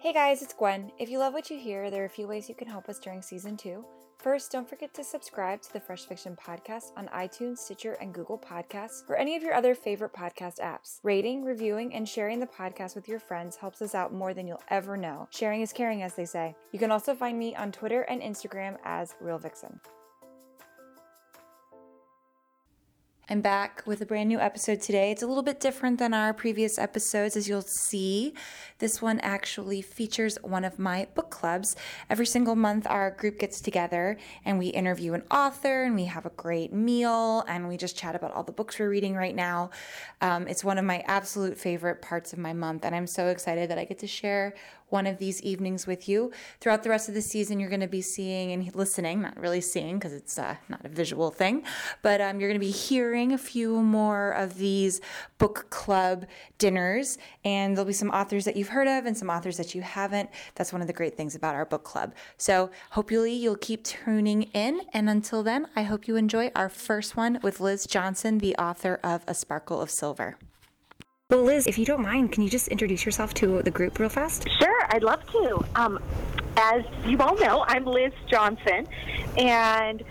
Hey guys, it's Gwen. If you love what you hear, there are a few ways you can help us during season two. First, don't forget to subscribe to the Fresh Fiction Podcast on iTunes, Stitcher, and Google Podcasts, or any of your other favorite podcast apps. Rating, reviewing, and sharing the podcast with your friends helps us out more than you'll ever know. Sharing is caring, as they say. You can also find me on Twitter and Instagram as Reel Vixen. I'm back with a brand new episode today. It's a little bit different than our previous episodes, as you'll see. This one actually features one of my book clubs. Every single month, our group gets together and we interview an author and we have a great meal and we just chat about all the books we're reading right now. Um, it's one of my absolute favorite parts of my month, and I'm so excited that I get to share one of these evenings with you. Throughout the rest of the season, you're going to be seeing and listening, not really seeing because it's uh, not a visual thing, but um, you're going to be hearing a few more of these book club dinners. And there'll be some authors that you've heard of and some authors that you haven't. That's one of the great things about our book club. So hopefully you'll keep tuning in. And until then, I hope you enjoy our first one with Liz Johnson, the author of A Sparkle of Silver. Well, Liz, if you don't mind, can you just introduce yourself to the group real fast? Sure, I'd love to. Um, as you all know, I'm Liz Johnson, and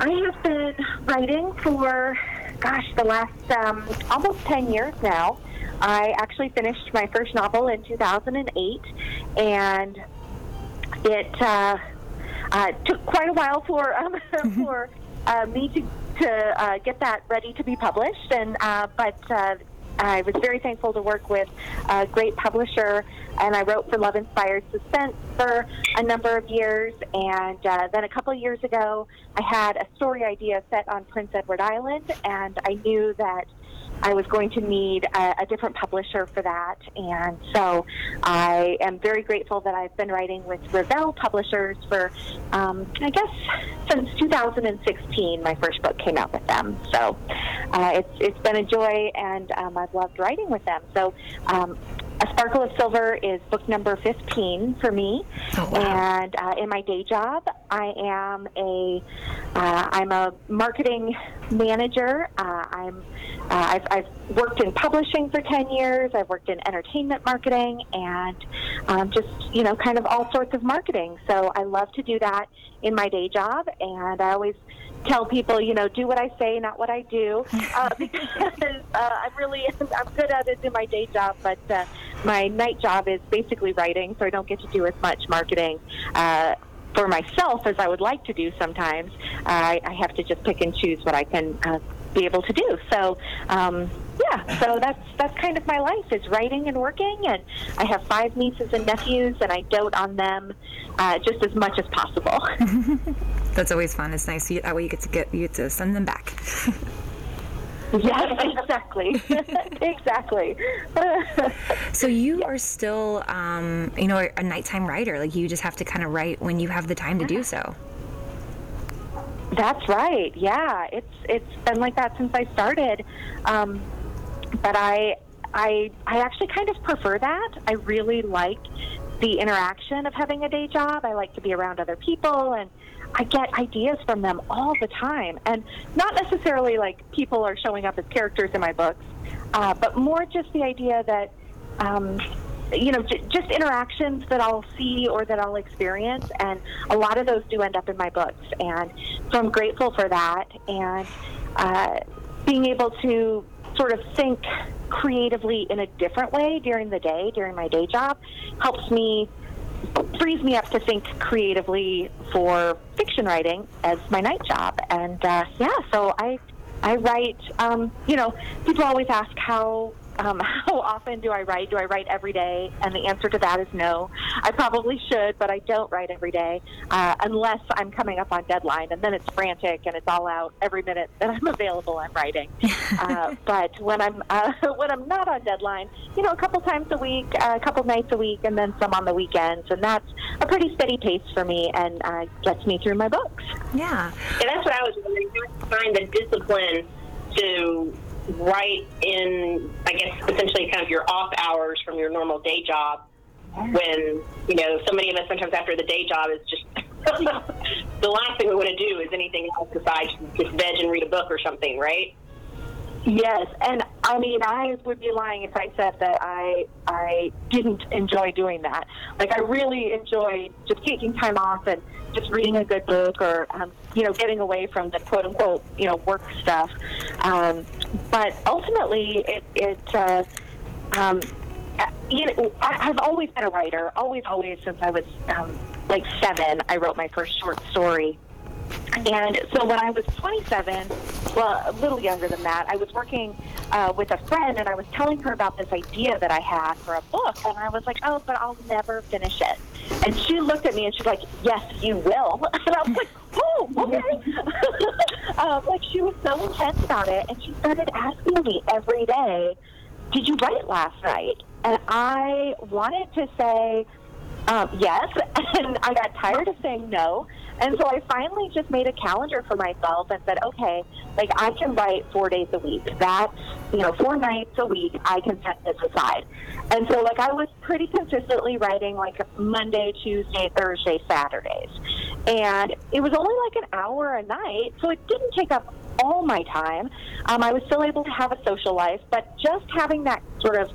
I have been writing for, gosh, the last um, almost 10 years now. I actually finished my first novel in 2008, and it uh, uh, took quite a while for um, for uh, me to to uh, get that ready to be published, and uh, but uh, I was very thankful to work with a great publisher, and I wrote for Love Inspired Suspense for a number of years. And uh, then a couple of years ago, I had a story idea set on Prince Edward Island, and I knew that I was going to need a, a, different publisher for that. And so I am very grateful that I've been writing with Revell Publishers for, um, I guess, since 2016. My first book came out with them. So uh, it's, it's been a joy, and um, I've loved writing with them. So um, a Sparkle of Silver is book number 15 for me. Oh, wow. And uh, in my day job, I am a am uh, a marketing manager. Uh, I'm uh, I've, I've, worked in publishing for 10 years. I've worked in entertainment marketing and um, just you know kind of all sorts of marketing. So I love to do that in my day job, and I always tell people, you know, do what I say, not what I do, uh, because uh, I'm really I'm good at it in my day job, but uh, my night job is basically writing, so I don't get to do as much marketing. Uh, for myself, as I would like to do sometimes, I, I have to just pick and choose what I can uh, be able to do. So, um, yeah, so that's that's kind of my life is writing and working, and I have five nieces and nephews, and I dote on them uh, just as much as possible. that's always fun. It's nice. That way you get to get you get to send them back. yes, exactly, exactly. so you are still, um, you know, a nighttime writer. Like you just have to kind of write when you have the time to do so. That's right. Yeah, it's it's been like that since I started. Um, but I I I actually kind of prefer that. I really like the interaction of having a day job. I like to be around other people and I get ideas from them all the time. And not necessarily like people are showing up as characters in my books, uh, but more just the idea that, um, you know, j- just interactions that I'll see or that I'll experience. And a lot of those do end up in my books. And so I'm grateful for that. And uh, being able to sort of think creatively in a different way during the day, during my day job, helps me frees me up to think creatively for fiction writing as my night job. And uh, yeah, so I I write. Um, you know, people always ask how um, how often do I write? Do I write every day? And the answer to that is no. I probably should, but I don't write every day uh, unless I'm coming up on deadline, and then it's frantic and it's all out every minute that I'm available. I'm writing. uh, but when I'm uh, when I'm not on deadline, you know, a couple times a week, uh, a couple nights a week, and then some on the weekends, and that's a pretty steady pace for me and uh, gets me through my books. Yeah, and that's what I was wondering. Find the discipline to right in, I guess, essentially kind of your off hours from your normal day job when, you know, so many of us sometimes after the day job is just the last thing we want to do is anything else besides just veg and read a book or something, right? Yes, and I mean, I would be lying if I said that I I didn't enjoy doing that. Like, I really enjoyed just taking time off and just reading a good book, or um, you know, getting away from the quote unquote you know work stuff. Um, but ultimately, it it uh, um, you know, I, I've always been a writer, always, always since I was um, like seven. I wrote my first short story and so when I was 27, well, a little younger than that, I was working uh, with a friend and I was telling her about this idea that I had for a book. And I was like, oh, but I'll never finish it. And she looked at me and she's like, yes, you will. And I was like, oh, okay. um, like she was so intense about it. And she started asking me every day, did you write last night? And I wanted to say, um, yes. And I got tired of saying no. And so I finally just made a calendar for myself and said, okay, like I can write four days a week. That's, you know, four nights a week, I can set this aside. And so, like, I was pretty consistently writing like Monday, Tuesday, Thursday, Saturdays. And it was only like an hour a night, so it didn't take up all my time. Um, I was still able to have a social life, but just having that sort of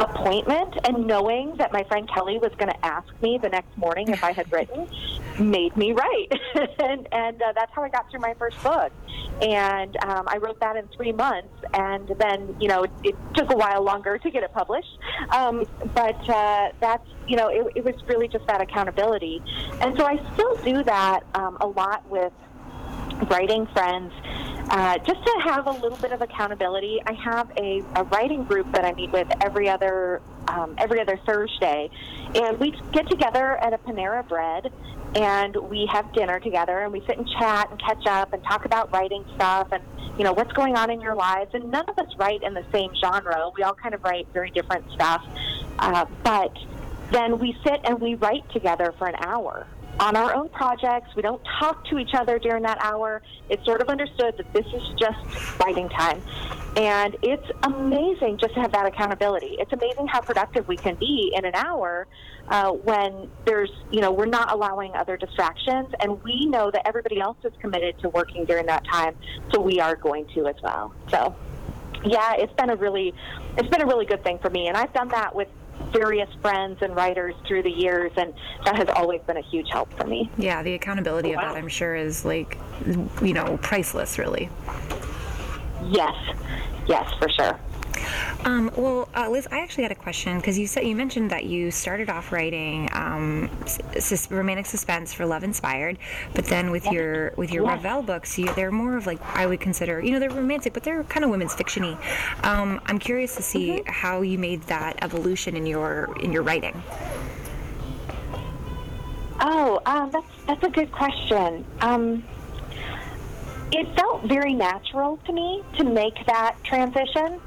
appointment and knowing that my friend Kelly was going to ask me the next morning if I had written made me write. and and uh, that's how I got through my first book. And um, I wrote that in three months. And then, you know, it, it took a while longer to get it published. Um, but uh, that's, you know, it, it was really just that accountability. And so I still do that um, a lot with writing friends uh, just to have a little bit of accountability. I have a, a writing group that I meet with every other um, every other Thursday, and we get together at a Panera Bread, and we have dinner together, and we sit and chat and catch up and talk about writing stuff and you know what's going on in your lives. And none of us write in the same genre. We all kind of write very different stuff, uh, but then we sit and we write together for an hour on our own projects. We don't talk to each other during that hour. It's sort of understood that this is just writing time. And it's amazing just to have that accountability. It's amazing how productive we can be in an hour uh, when there's, you know, we're not allowing other distractions, and we know that everybody else is committed to working during that time, so we are going to as well. So, yeah, it's been a really, it's been a really good thing for me, and I've done that with various friends and writers through the years, and that has always been a huge help for me. Yeah, the accountability wow. of that, I'm sure, is like, you know, priceless, really. Yes, yes, for sure. Um, well, uh, Liz, I actually had a question because you said you mentioned that you started off writing um, sus- romantic suspense for Love Inspired, but then with your with your Revell books, you, they're more of like I would consider, you know, they're romantic, but they're kind of women's fictiony. Um, I'm curious to see mm-hmm. how you made that evolution in your in your writing. Oh, um, that's that's a good question. Um, it felt very natural to me to make that transition.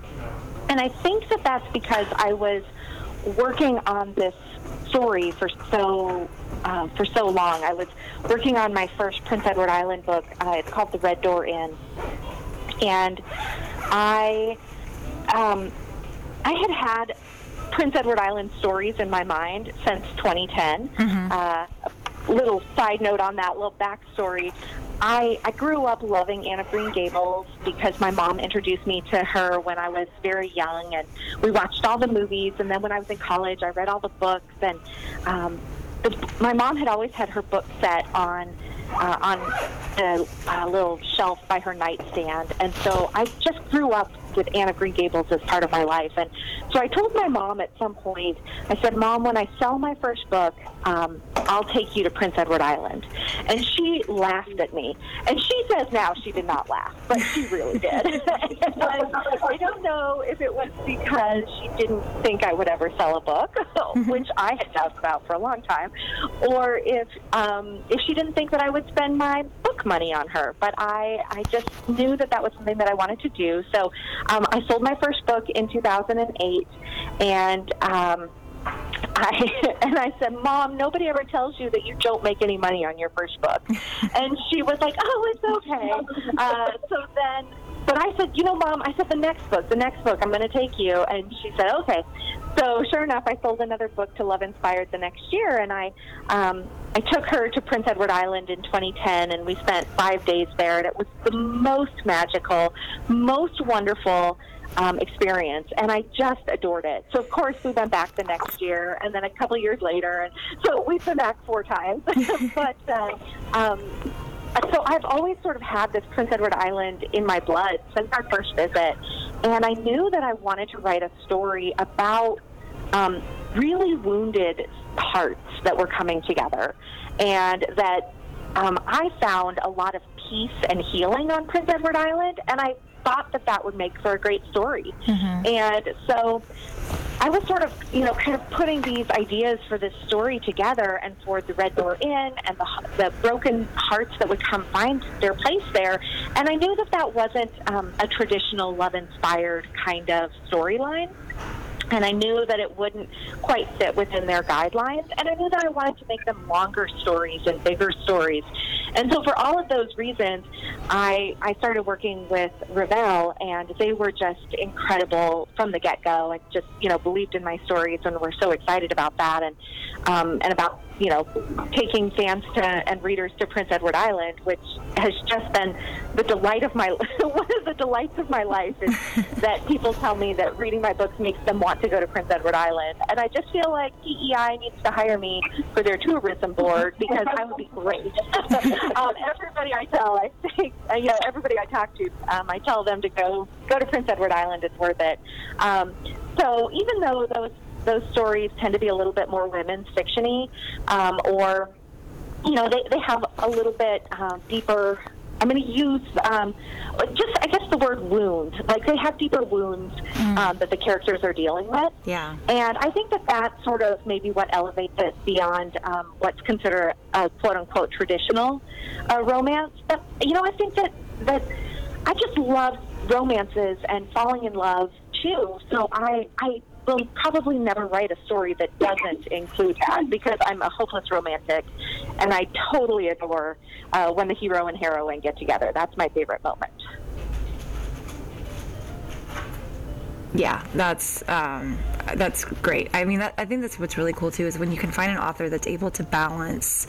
And I think that that's because I was working on this story for so uh, for so long. I was working on my first Prince Edward Island book. Uh, it's called The Red Door Inn, and I um, I had had Prince Edward Island stories in my mind since 2010. Mm-hmm. Uh, little side note on that little backstory. I, I grew up loving Anne of Green Gables because my mom introduced me to her when I was very young, and we watched all the movies. And then when I was in college, I read all the books. And um, the, my mom had always had her book set on uh, on the uh, little shelf by her nightstand, and so I just grew up with Anne of Green Gables as part of my life. And so I told my mom at some point, I said, Mom, when I sell my first book, um, I'll take you to Prince Edward Island. And she laughed at me. And she says now she did not laugh, but she really did. I don't know if it was because she didn't think I would ever sell a book, which I had doubts about for a long time, or if um, if she didn't think that I would spend my book money on her. But I, I just knew that that was something that I wanted to do. So um, I sold my first book in 2008, and um, I and I said, "Mom, nobody ever tells you that you don't make any money on your first book." and she was like, "Oh, it's okay." Uh, so then, but I said, "You know, Mom," I said, "The next book, the next book, I'm going to take you." And she said, "Okay." so sure enough, I sold another book to Love Inspired the next year, and I um, I took her to Prince Edward Island in 2010, and we spent five days there, and it was the most magical, most wonderful um, experience, and I just adored it. So of course we went back the next year, and then a couple years later, and so we've been back four times. but uh, um, so I've always sort of had this Prince Edward Island in my blood since our first visit, and I knew that I wanted to write a story about um, really wounded hearts that were coming together, and that um, I found a lot of peace and healing on Prince Edward Island, and I thought that that would make for a great story. Mm-hmm. And so I was sort of, you know, kind of putting these ideas for this story together and for the Red Door Inn and the, the broken hearts that would come find their place there. And I knew that that wasn't um, a traditional love inspired kind of storyline and I knew that it wouldn't quite fit within their guidelines. And I knew that I wanted to make them longer stories and bigger stories. And so, for all of those reasons, I, I started working with Revell, and they were just incredible from the get go and just, you know, believed in my stories and were so excited about that and, um, and about you know, taking fans to and readers to Prince Edward Island, which has just been the delight of my one of the delights of my life is that people tell me that reading my books makes them want to go to Prince Edward Island, and I just feel like PEI needs to hire me for their tourism board because I would be great. um, everybody I tell, I think, uh, you know, everybody I talk to, um, I tell them to go go to Prince Edward Island. It's worth it. Um, so even though those those stories tend to be a little bit more women's fictiony, um, or you know, they, they have a little bit uh, deeper. I'm going to use um, just, I guess, the word wound. Like they have deeper wounds mm. um, that the characters are dealing with. Yeah. And I think that that's sort of maybe what elevates it beyond um, what's considered a quote unquote traditional uh, romance. But, you know, I think that, that I just love romances and falling in love too. So I, I will probably never write a story that doesn't include that because I'm a hopeless romantic and I totally adore uh, when the hero and heroine get together. That's my favorite moment. Yeah, that's um, that's great. I mean, that, I think that's what's really cool too is when you can find an author that's able to balance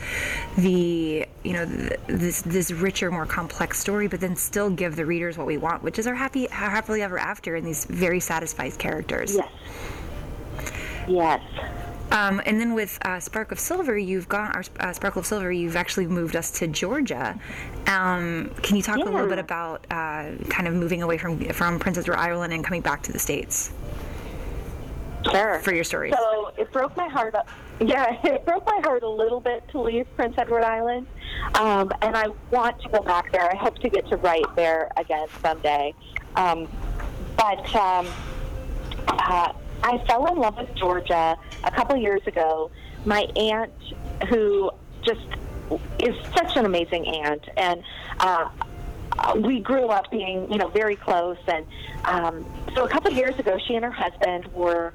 the you know th- this this richer, more complex story, but then still give the readers what we want, which is our happy, happily ever after, and these very satisfied characters. Yes. Yes. Um, and then with uh, Spark of Silver, you've got our uh, Sparkle of Silver, you've actually moved us to Georgia. Um, can you talk yeah. a little bit about uh, kind of moving away from from Prince Edward Island and coming back to the States? Sure. For your story. So it broke my heart. Yeah, it broke my heart a little bit to leave Prince Edward Island, um, and I want to go back there. I hope to get to write there again someday. Um, but um, uh, I fell in love with Georgia a couple years ago. My aunt, who just is such an amazing aunt, and uh, we grew up being, you know, very close. And um, so a couple years ago, she and her husband were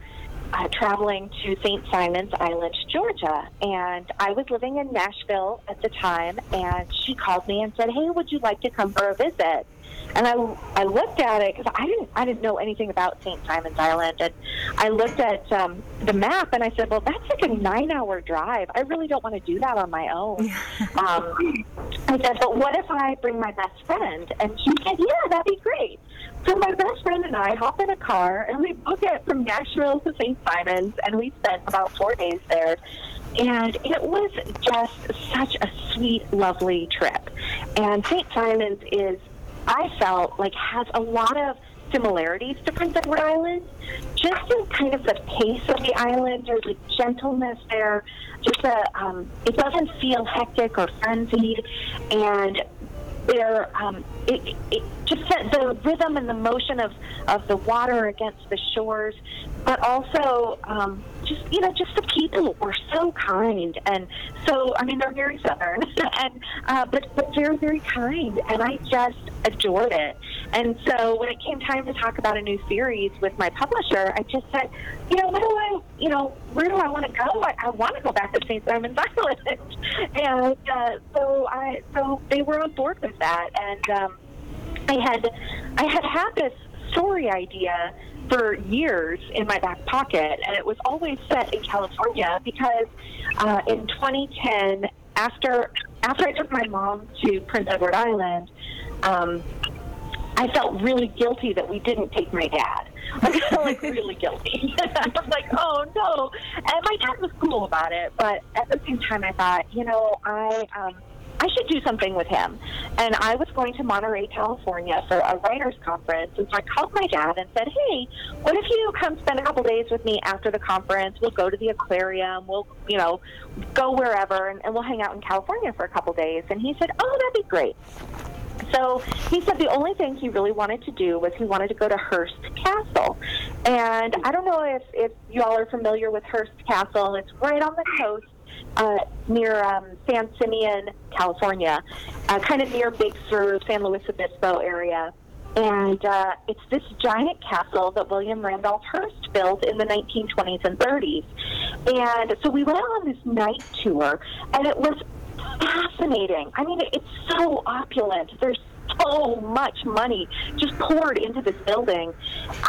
uh, traveling to St. Simons Island, Georgia. And I was living in Nashville at the time, and she called me and said, "Hey, would you like to come for a visit?" And I, I looked at it because I didn't I didn't know anything about St. Simons Island, and I looked at um, the map and I said, well, that's like a nine-hour drive. I really don't want to do that on my own. um, I said, but what if I bring my best friend? And she said, yeah, that'd be great. So my best friend and I hop in a car and we book it from Nashville to St. Simons, and we spent about four days there. And it was just such a sweet, lovely trip. And St. Simons is I felt like has a lot of similarities to Prince Edward Island, just in kind of the pace of the island or the gentleness there. Just a, um, it doesn't feel hectic or frenzied, and there, um, it, it just the rhythm and the motion of, of the water against the shores, but also um, just you know just the people were so kind and so I mean they're very southern and uh, but but very very kind and I just adored it. And so when it came time to talk about a new series with my publisher, I just said, you know, what do I, you know, where do I want to go? I, I want to go back to St. Simons Island. and uh, so they were on board with that. And um, I had, I had had this story idea for years in my back pocket, and it was always set in California because uh, in 2010, after after I took my mom to Prince Edward Island, um, I felt really guilty that we didn't take my dad. I felt like really guilty. I was like, oh no. And my dad was cool about it, but at the same time, I thought, you know, I. Um, I should do something with him. And I was going to Monterey, California for a writers conference. And so I called my dad and said, Hey, what if you come spend a couple days with me after the conference? We'll go to the aquarium. We'll, you know, go wherever and, and we'll hang out in California for a couple days. And he said, Oh, that'd be great. So he said the only thing he really wanted to do was he wanted to go to Hearst Castle. And I don't know if, if you all are familiar with Hearst Castle. It's right on the coast uh, near um, San Simeon, California, uh, kind of near Big Sur, San Luis Obispo area. And uh, it's this giant castle that William Randolph Hearst built in the 1920s and 30s. And so we went on this night tour, and it was fascinating. I mean, it's so opulent. There's so much money just poured into this building.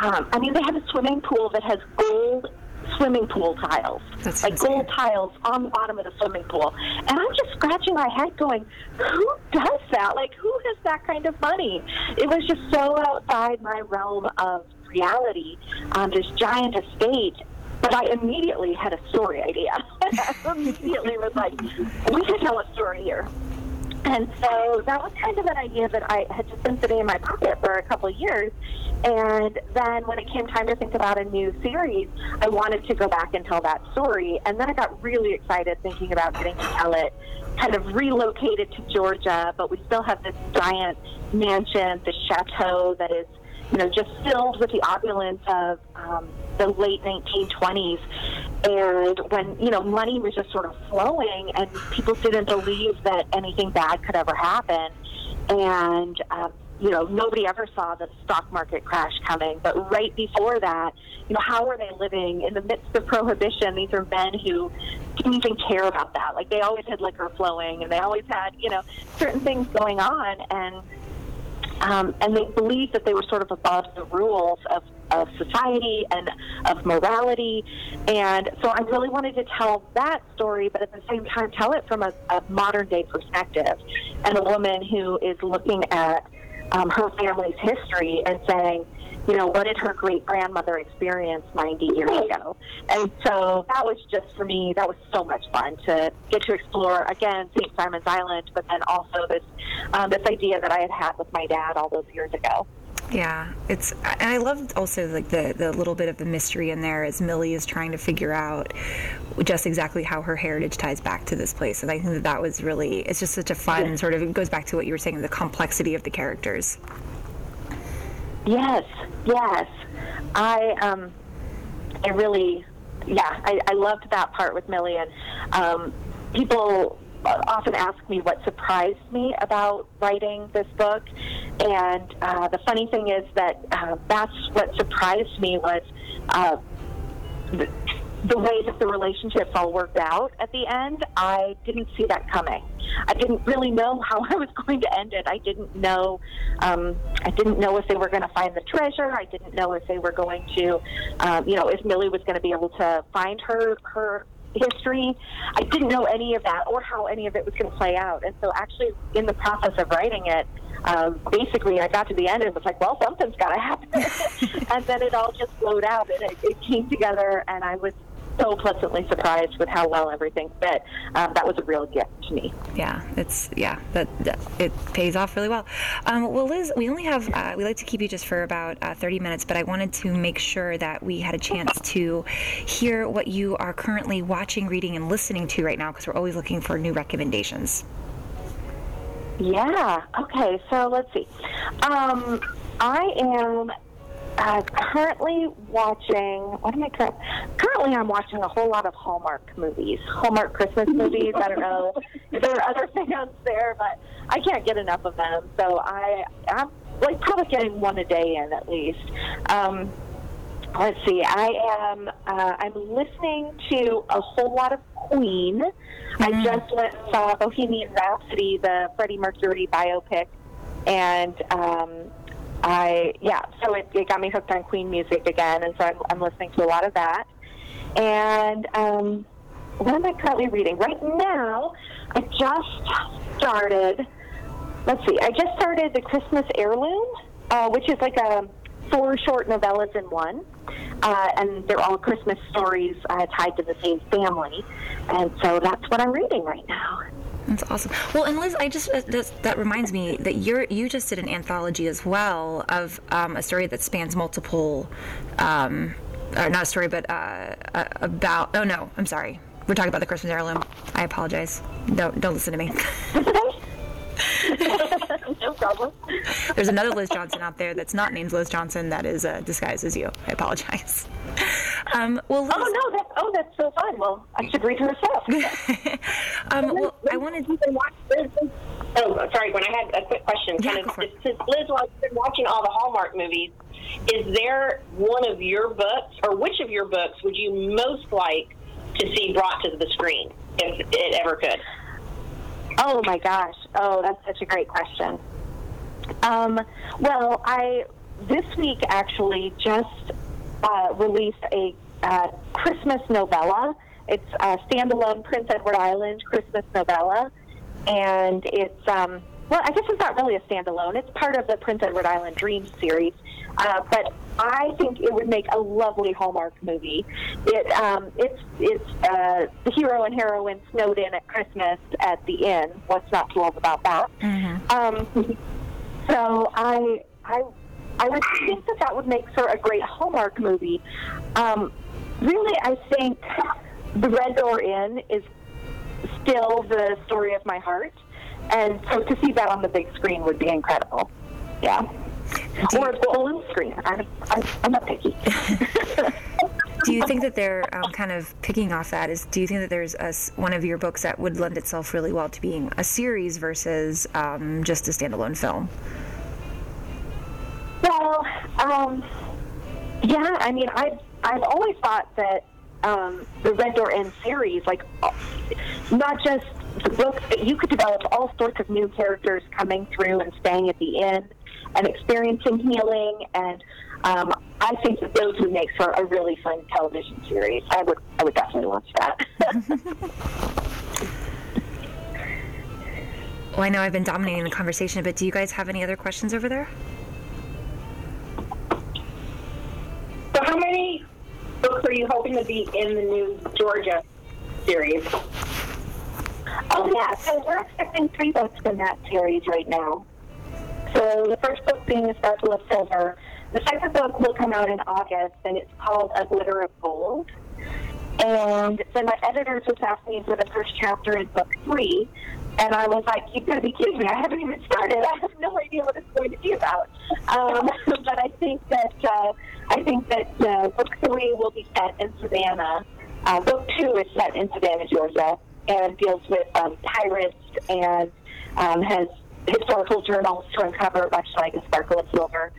Um, I mean, they have a swimming pool that has gold swimming pool tiles, That's like insane. gold tiles on the bottom of the swimming pool. And I'm just scratching my head, going, "Who does that? Like, who has that kind of money?" It was just so outside my realm of reality. Um, this giant estate. But I immediately had a story idea. I immediately was like, "We could tell a story here." And so that was kind of an idea that I had just been sitting in my pocket for a couple of years. And then when it came time to think about a new series, I wanted to go back and tell that story. And then I got really excited thinking about getting to tell it, kind of relocated to Georgia, but we still have this giant mansion, this chateau that is you know, just filled with the opulence of um, the late 1920s. And when, you know, money was just sort of flowing and people didn't believe that anything bad could ever happen. And, um, you know, nobody ever saw the stock market crash coming. But right before that, you know, how were they living in the midst of prohibition? These are men who didn't even care about that. Like they always had liquor flowing and they always had, you know, certain things going on. And um, and they believed that they were sort of above the rules of, of society and of morality. And so I really wanted to tell that story, but at the same time, tell it from a, a modern day perspective. And a woman who is looking at um, her family's history and saying, you know, what did her great grandmother experience 90 years ago? And so that was just for me, that was so much fun to get to explore again St. Simons Island, but then also this um, this idea that I had had with my dad all those years ago. Yeah, it's and I love also like the the little bit of the mystery in there as Millie is trying to figure out just exactly how her heritage ties back to this place, and I think that that was really it's just such a fun sort of it goes back to what you were saying the complexity of the characters. Yes, yes. I um, I really, yeah, I, I loved that part with Millie, and um, people often ask me what surprised me about writing this book, and uh, the funny thing is that uh, that's what surprised me was. Uh, the, way that the relationships all worked out at the end, I didn't see that coming. I didn't really know how I was going to end it. I didn't know. Um, I didn't know if they were going to find the treasure. I didn't know if they were going to, um, you know, if Millie was going to be able to find her her history. I didn't know any of that or how any of it was going to play out. And so, actually, in the process of writing it, um, basically, I got to the end and was like, well, something's got to happen. and then it all just flowed out and it, it came together, and I was so pleasantly surprised with how well everything fit. Um, that was a real gift to me. Yeah, it's yeah that, that it pays off really well. Um, well, Liz, we only have uh, we like to keep you just for about uh, 30 minutes, but I wanted to make sure that we had a chance to hear what you are currently watching, reading, and listening to right now because we're always looking for new recommendations. Yeah. Okay. So let's see. Um, I am uh, currently watching. What am I current? Currently, I'm watching a whole lot of Hallmark movies, Hallmark Christmas movies. I don't know if there are other fans there, but I can't get enough of them. So I, I'm like probably getting one a day in at least. Um, let's see. I am. Uh, I'm listening to a whole lot of Queen. I just went saw Bohemian Rhapsody, the Freddie Mercury biopic, and um, I yeah, so it, it got me hooked on Queen music again, and so I'm, I'm listening to a lot of that. And um, what am I currently reading right now? I just started. Let's see, I just started the Christmas Heirloom, uh, which is like a four short novellas in one, uh, and they're all Christmas stories uh, tied to the same family, and so that's what I'm reading right now. That's awesome. Well, and Liz, I just uh, that reminds me that you're you just did an anthology as well of um, a story that spans multiple, um, or not a story, but uh, about. Oh no, I'm sorry. We're talking about the Christmas heirloom. I apologize. Don't don't listen to me. no problem. There's another Liz Johnson out there that's not named Liz Johnson that is uh, disguised as you. I apologize. Um, well, Liz, oh no, that's oh that's so fun. Well, I should read her stuff. um, well, I wanted. To. Watch Oh, sorry. When I had a quick question, yeah, kind of since Liz has been watching all the Hallmark movies, is there one of your books, or which of your books would you most like to see brought to the screen, if it ever could? Oh my gosh. Oh, that's such a great question. Um, well, I this week actually just uh, released a uh, Christmas novella. It's a standalone Prince Edward Island Christmas novella, and it's um, well, I guess it's not really a standalone. It's part of the Prince Edward Island Dreams series, uh, but I think it would make a lovely Hallmark movie. It um, it's it's uh, the hero and heroine snowed in at Christmas at the inn. What's not to love about that? Mm-hmm. Um, so I I I would think that that would make for a great Hallmark movie. Um, really, I think the Red Door Inn is still the story of my heart, and so to see that on the big screen would be incredible. Yeah do or the balloon screen. I'm, I'm, I'm not picky. do you think that they're um, kind of picking off that? Is do you think that there's a, one of your books that would lend itself really well to being a series versus um, just a standalone film? Um, yeah. I mean, I've I've always thought that um, the Red Door Inn series, like not just the books, you could develop all sorts of new characters coming through and staying at the inn and experiencing healing. And um, I think that those would make for a really fun television series. I would, I would definitely watch that. well, I know I've been dominating the conversation, but do you guys have any other questions over there? How many books are you hoping to be in the new Georgia series? Oh yeah, so we're expecting three books in that series right now. So the first book being A Sparkle of Silver. The second book will come out in August, and it's called A Glitter of Gold. And then my editors was asking for the first chapter in book three, and I was like, "You've got to be kidding me! I haven't even started. I have no idea what it's going to be about." Um, but I think that uh, I think that uh, book three will be set in Savannah. Uh, book two is set in Savannah, Georgia, and deals with um, pirates and um, has historical journals to uncover, much like a sparkle of silver.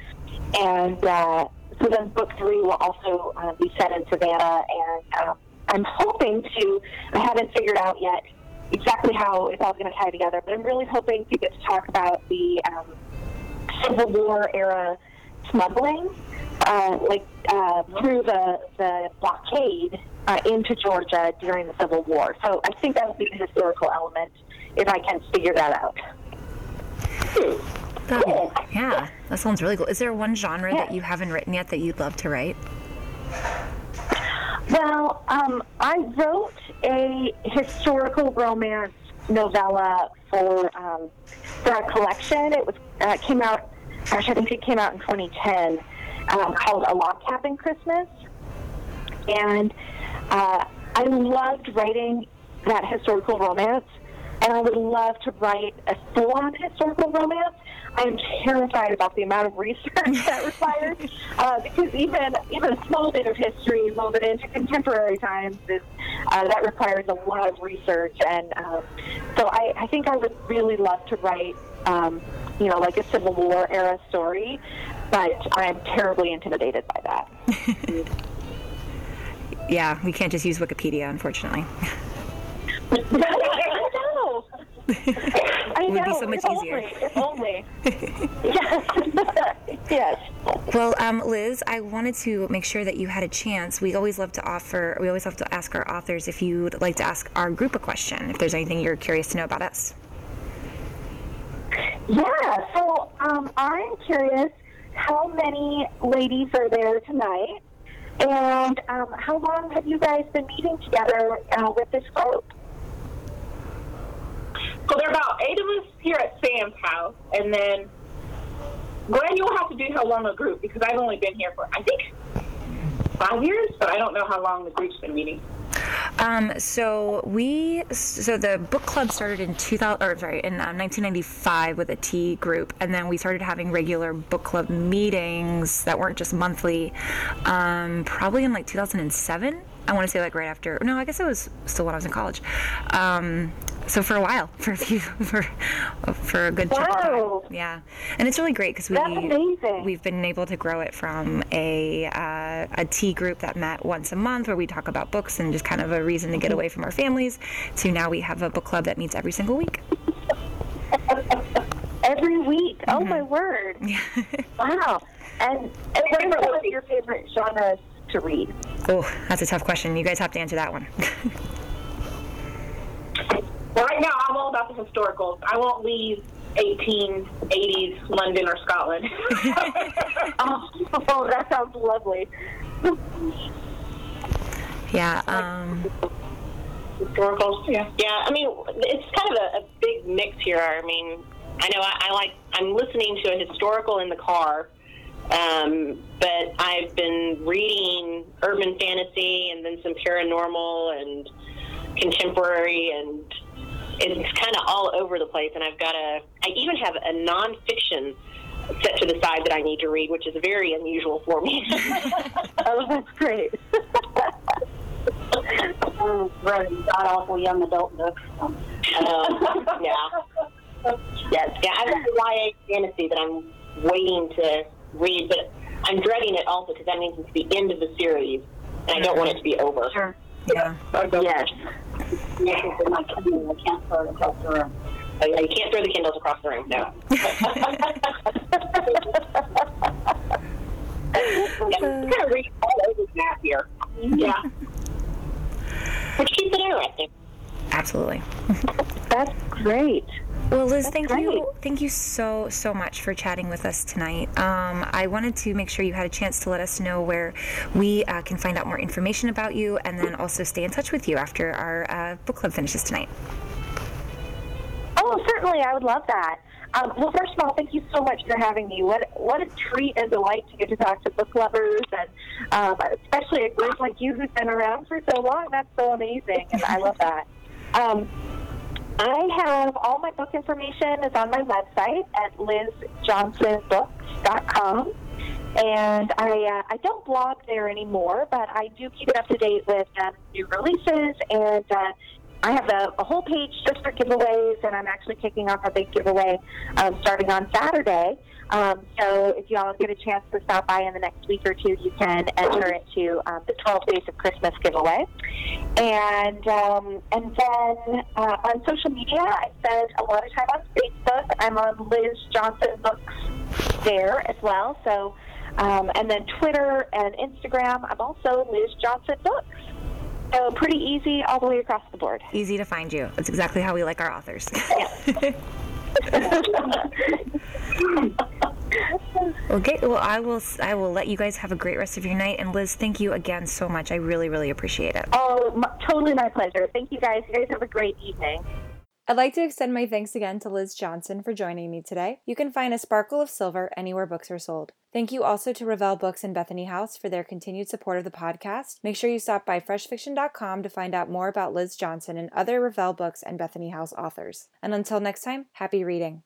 And uh, so then book three will also uh, be set in Savannah, and uh, I'm hoping to, I haven't figured out yet exactly how it's all going to tie together, but I'm really hoping to get to talk about the um, Civil War era smuggling, uh, like uh, through the, the blockade uh, into Georgia during the Civil War. So I think that would be the historical element if I can figure that out. That, yeah, that sounds really cool. Is there one genre yeah. that you haven't written yet that you'd love to write? Well, um, I wrote a historical romance novella for um, for a collection. It was uh, came out. Gosh, I think it came out in 2010, um, called A Log Cabin Christmas, and uh, I loved writing that historical romance and I would love to write a full-on historical romance. I am terrified about the amount of research that requires uh, because even even a small bit of history woven into contemporary times is uh, that requires a lot of research, and um, so I, I think I would really love to write. Um, you know, like a Civil War era story, but I'm terribly intimidated by that. yeah, we can't just use Wikipedia, unfortunately. know. I would be so much easier. Only, if only. yes. yes. Well, um, Liz, I wanted to make sure that you had a chance. We always love to offer, we always love to ask our authors if you'd like to ask our group a question, if there's anything you're curious to know about us. Yeah. So um, I'm curious, how many ladies are there tonight, and um, how long have you guys been meeting together uh, with this group? So there are about eight of us here at Sam's house, and then Gwen, you'll have to do how long a group because I've only been here for I think five years, but I don't know how long the group's been meeting. Um, so we, so the book club started in 2000, or sorry, in um, 1995 with a tea group, and then we started having regular book club meetings that weren't just monthly, um, probably in like 2007. I want to say like right after. No, I guess it was still when I was in college. Um, so for a while, for a few, for for a good chunk of Wow. time. Yeah, and it's really great because we we've been able to grow it from a uh, a tea group that met once a month where we talk about books and just kind of a reason to get away from our families to now we have a book club that meets every single week. Every week. Oh my word! wow. And, and what are your favorite genres to read? oh, that's a tough question. You guys have to answer that one. Right now, I'm all about the historicals. I won't leave 1880s London or Scotland. Oh, oh that sounds lovely. yeah. Um, historicals. Yeah. Yeah. I mean, it's kind of a, a big mix here. I mean, I know I, I like. I'm listening to a historical in the car, um, but I've been reading urban fantasy and then some paranormal and contemporary and. It's kind of all over the place, and I've got a. I even have a nonfiction set to the side that I need to read, which is very unusual for me. Oh, that's great. Right, god awful young adult books. Um, yeah. Yes. Yeah, I've got a YA fantasy that I'm waiting to read, but I'm dreading it also because that means it's the end of the series, and I don't want it to be over. Sure. yeah. Yes. Yes, it's my Kindle, I can't throw it across the room. Oh, yeah, you can't throw the Kindles across the room, no. yeah, kind of read all over the map here. Yeah. Which keeps it interesting. Absolutely. That's great. Well, Liz, thank great. you, thank you so so much for chatting with us tonight. Um, I wanted to make sure you had a chance to let us know where we uh, can find out more information about you, and then also stay in touch with you after our uh, book club finishes tonight. Oh, certainly. I would love that. Um, well, first of all, thank you so much for having me. What what a treat and delight to get to talk to book lovers, and um, especially a group like you who's been around for so long. That's so amazing, and I love that. Um, I have all my book information is on my website at lizjohnsonbooks.com. And I, uh, I don't blog there anymore, but I do keep it up to date with um, new releases. And uh, I have a, a whole page just for giveaways, and I'm actually kicking off a big giveaway um, starting on Saturday. Um, so if you all get a chance to stop by in the next week or two, you can enter into um, the 12 Days of Christmas giveaway. And um, and then uh, on social media, I spend a lot of time on Facebook. I'm on Liz Johnson Books there as well. So um, and then Twitter and Instagram, I'm also Liz Johnson Books. So pretty easy all the way across the board. Easy to find you. That's exactly how we like our authors. okay. Well, I will. I will let you guys have a great rest of your night. And Liz, thank you again so much. I really, really appreciate it. Oh, m- totally my pleasure. Thank you guys. You guys have a great evening. I'd like to extend my thanks again to Liz Johnson for joining me today. You can find A Sparkle of Silver anywhere books are sold. Thank you also to Revell Books and Bethany House for their continued support of the podcast. Make sure you stop by freshfiction.com to find out more about Liz Johnson and other Revell Books and Bethany House authors. And until next time, happy reading.